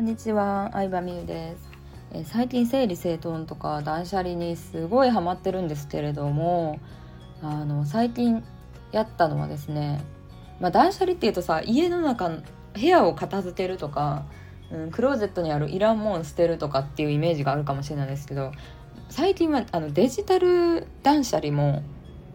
こんにちは、相葉美優です、え、最近整理整頓とか断捨離にすごいハマってるんですけれどもあの最近やったのはですねまあ、断捨離っていうとさ家の中部屋を片付けるとか、うん、クローゼットにあるいらんもん捨てるとかっていうイメージがあるかもしれないですけど最近はあのデジタル断捨離も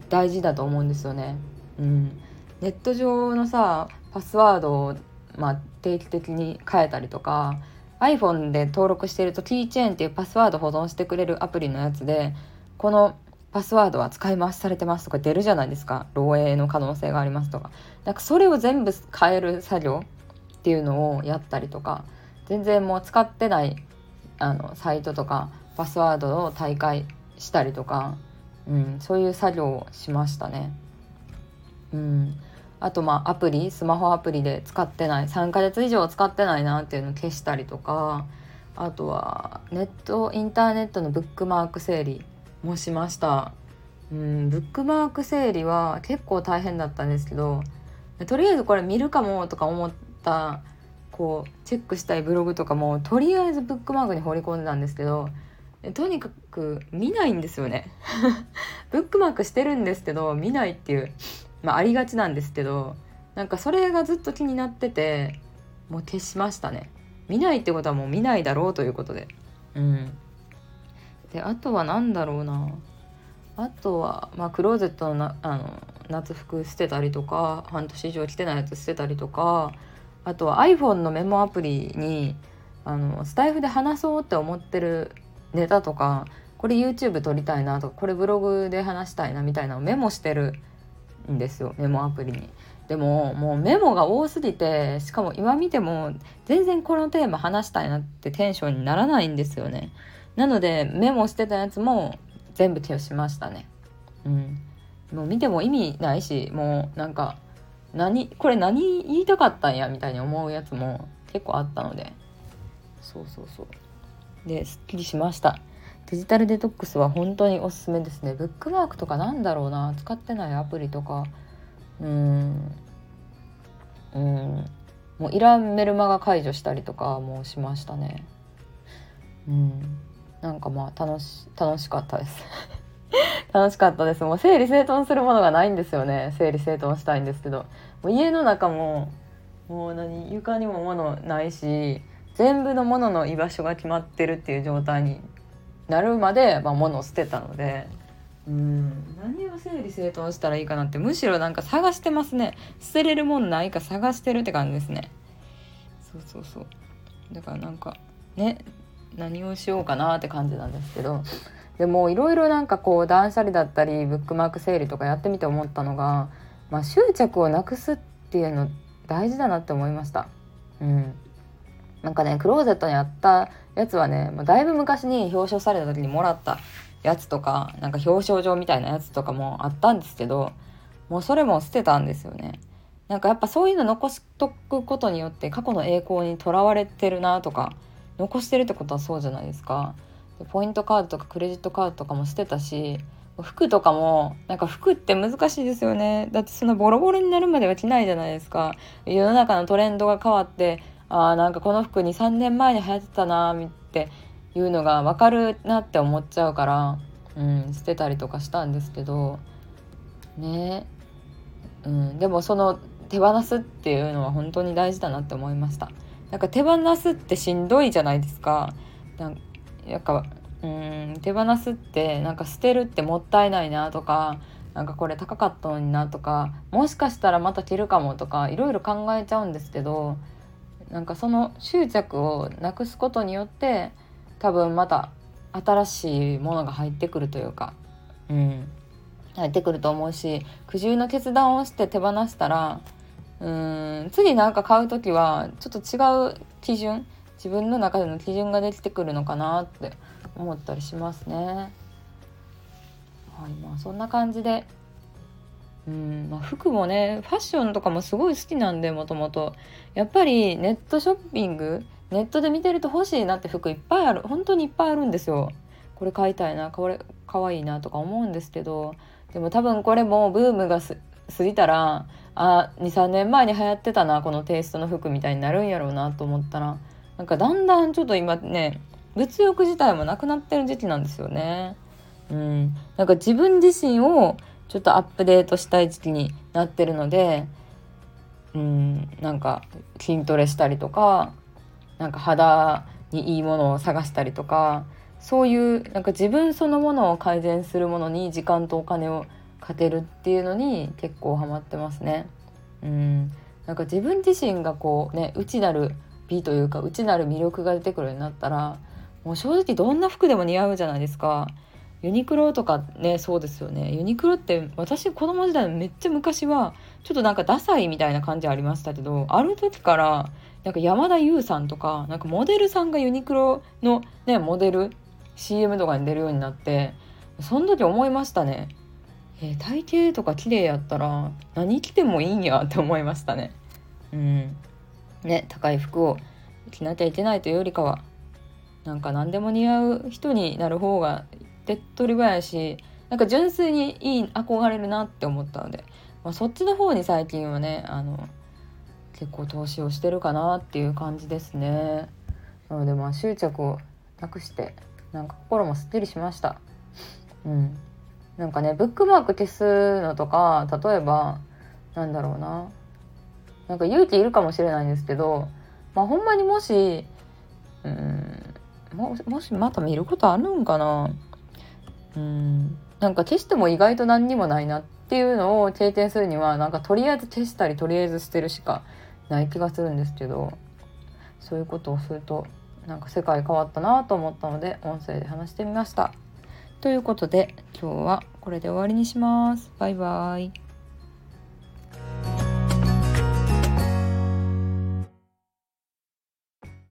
大事だと思うんですよね。うん、ネット上のさパスワード、まあ、定期的に変えたりとか iPhone で登録しているとキーチェーンっていうパスワード保存してくれるアプリのやつでこのパスワードは使い回しされてますとか出るじゃないですか。漏洩の可能性がありますとか。なんかそれを全部変える作業っていうのをやったりとか全然もう使ってないあのサイトとかパスワードを大会したりとか、うん、そういう作業をしましたね。うん、あとまあアプリスマホアプリで使ってない3ヶ月以上使ってないなっていうのを消したりとかあとはネットインターネットのブックマーク整理もしました。うんブックマーク整理は結構大変だったんですけどとりあえずこれ見るかもとか思ったこうチェックしたいブログとかもとりあえずブックマークに放り込んでたんですけどとにかく見ないんですよね。ブックマークしてるんですけど見ないっていう。まあありがちなんですけどなんかそれがずっと気になっててもう消しましたね。見ないってことはもう見ないだろうということで。うん。であとは何だろうな。あとは、まあ、クローゼットのなあの夏服捨てたりとか半年以上着てないやつ捨てたりとかあとは iPhone のメモアプリにあのスタイフで話そうって思ってるネタとかこれ YouTube 撮りたいなとかこれブログで話したいなみたいなのをメモしてるんですよメモアプリに。でももうメモが多すぎてしかも今見ても全然このテーマ話したいなってテンションにならないんですよね。なのでメモしてたやつも全部消しましたね。うん。もう見ても意味ないし、もうなんか、何、これ何言いたかったんやみたいに思うやつも結構あったので。そうそうそう。で、すっきりしました。デジタルデトックスは本当におすすめですね。ブックマークとかなんだろうな。使ってないアプリとか。うん。うん。もういらんメルマガ解除したりとかもしましたね。うん。なんかまあ楽し楽しかったです 楽しかったですもう整理整頓するものがないんですよね整理整頓したいんですけどもう家の中ももう何床にも物ないし全部のものの居場所が決まってるっていう状態になるまで、まあ、物を捨てたので。うん何を整理整頓したらいいかなってむしろなんか探してますね。捨てれるもんないか探してるって感じですね。そうそうそう。だからなんかね何をしようかなって感じなんですけど。でもいろいろなんかこう断捨離だったりブックマーク整理とかやってみて思ったのが、まあ、執着をなくすっていうの大事だなって思いました。うん。なんかねクローゼットにあったやつはねもうだいぶ昔に表彰された時にもらったやつとかなんか表彰状みたいなやつとかもあったんですけどもうそれも捨てたんですよね。なんかやっぱそういうの残しとくことによって過去の栄光にとらわれてるなとか残してるってことはそうじゃないですか。でポイントカードとかクレジットカードとかも捨てたし服とかもなんか服って難しいですよね。だってそんなボロボロになるまでは着ないじゃないですか。世の中のトレンドが変わってあーなんかこの服23年前に流行ってたなーっていうのが分かるなって思っちゃうから、うん、捨てたりとかしたんですけどねうん、でもその手放すっていうのは本当に大事だなって思いました。なんか手放すってしんどいじゃないですか。なんかうん手放すってなんか捨てるってもったいないなとかなんかこれ高かったのになとかもしかしたらまた着るかもとかいろいろ考えちゃうんですけどなんかその執着をなくすことによって多分また新しいものが入ってくるというか、うん、入ってくると思うし苦渋の決断をして手放したらうん次なんか買う時はちょっと違う基準自分の中での基準ができてくるのかなって思ったりしますね。はいまあ、そんな感じでうんまあ、服もねファッションとかもすごい好きなんでもともとやっぱりネットショッピングネットで見てると欲しいなって服いっぱいある。本当にいっぱいあるんですよ。これ買いたいなこれかわいいなとか思うんですけど。でも多分これもブームが過ぎたらあ23年前に流行ってたなこのテイストの服みたいになるんやろうなと思ったら。なんかだんだんちょっと今ね物欲自体もなくなってる時期なんですよね。うん、なんか自分自身をちょっとアップデートしたい時期になってるので、うん、なんか筋トレしたりとかなんか肌にいいものを探したりとかそういうなんか自分そのものを改善するものに時間とお金をかけるっていうのに結構ハマってますね。うんなんか自分自身がこうね内なる美というか内なる魅力が出てくるようになったらもう正直どんな服でも似合うじゃないですか。ユニクロとかねそうですよね。ユニクロって私子供時代めっちゃ昔はちょっとなんかダサいみたいな感じありましたけどある時からなんか山田優さんとかなんかモデルさんがユニクロのねモデル CM とかに出るようになってその時思いましたね。えー、体型とか綺麗やったら何着てもいいんやって思いましたね。うん。ね高い服を着なきゃいけないというよりかはなんか何でも似合う人になる方が手っ取り早いしなんか純粋にいい憧れるなって思ったので、まあ、そっちの方に最近はねあの結構投資をしてるかなっていう感じですね。なのでまあ執着をなくしてなんか心もすっきりしました。うん。なんかねブックマーク消すのとか例えばなんだろうな。なんか勇気いるかもしれないんですけどまあほんまにもしうんももしまた見ることあるんかな。うんなんか消しても意外と何にもないなっていうのを経験するにはなんかとりあえず消したりとりあえず捨てるしかない気がするんですけどそういうことをするとなんか世界変わったなと思ったので音声で話してみました。ということで今日はこれで終わりにします。バイバイ。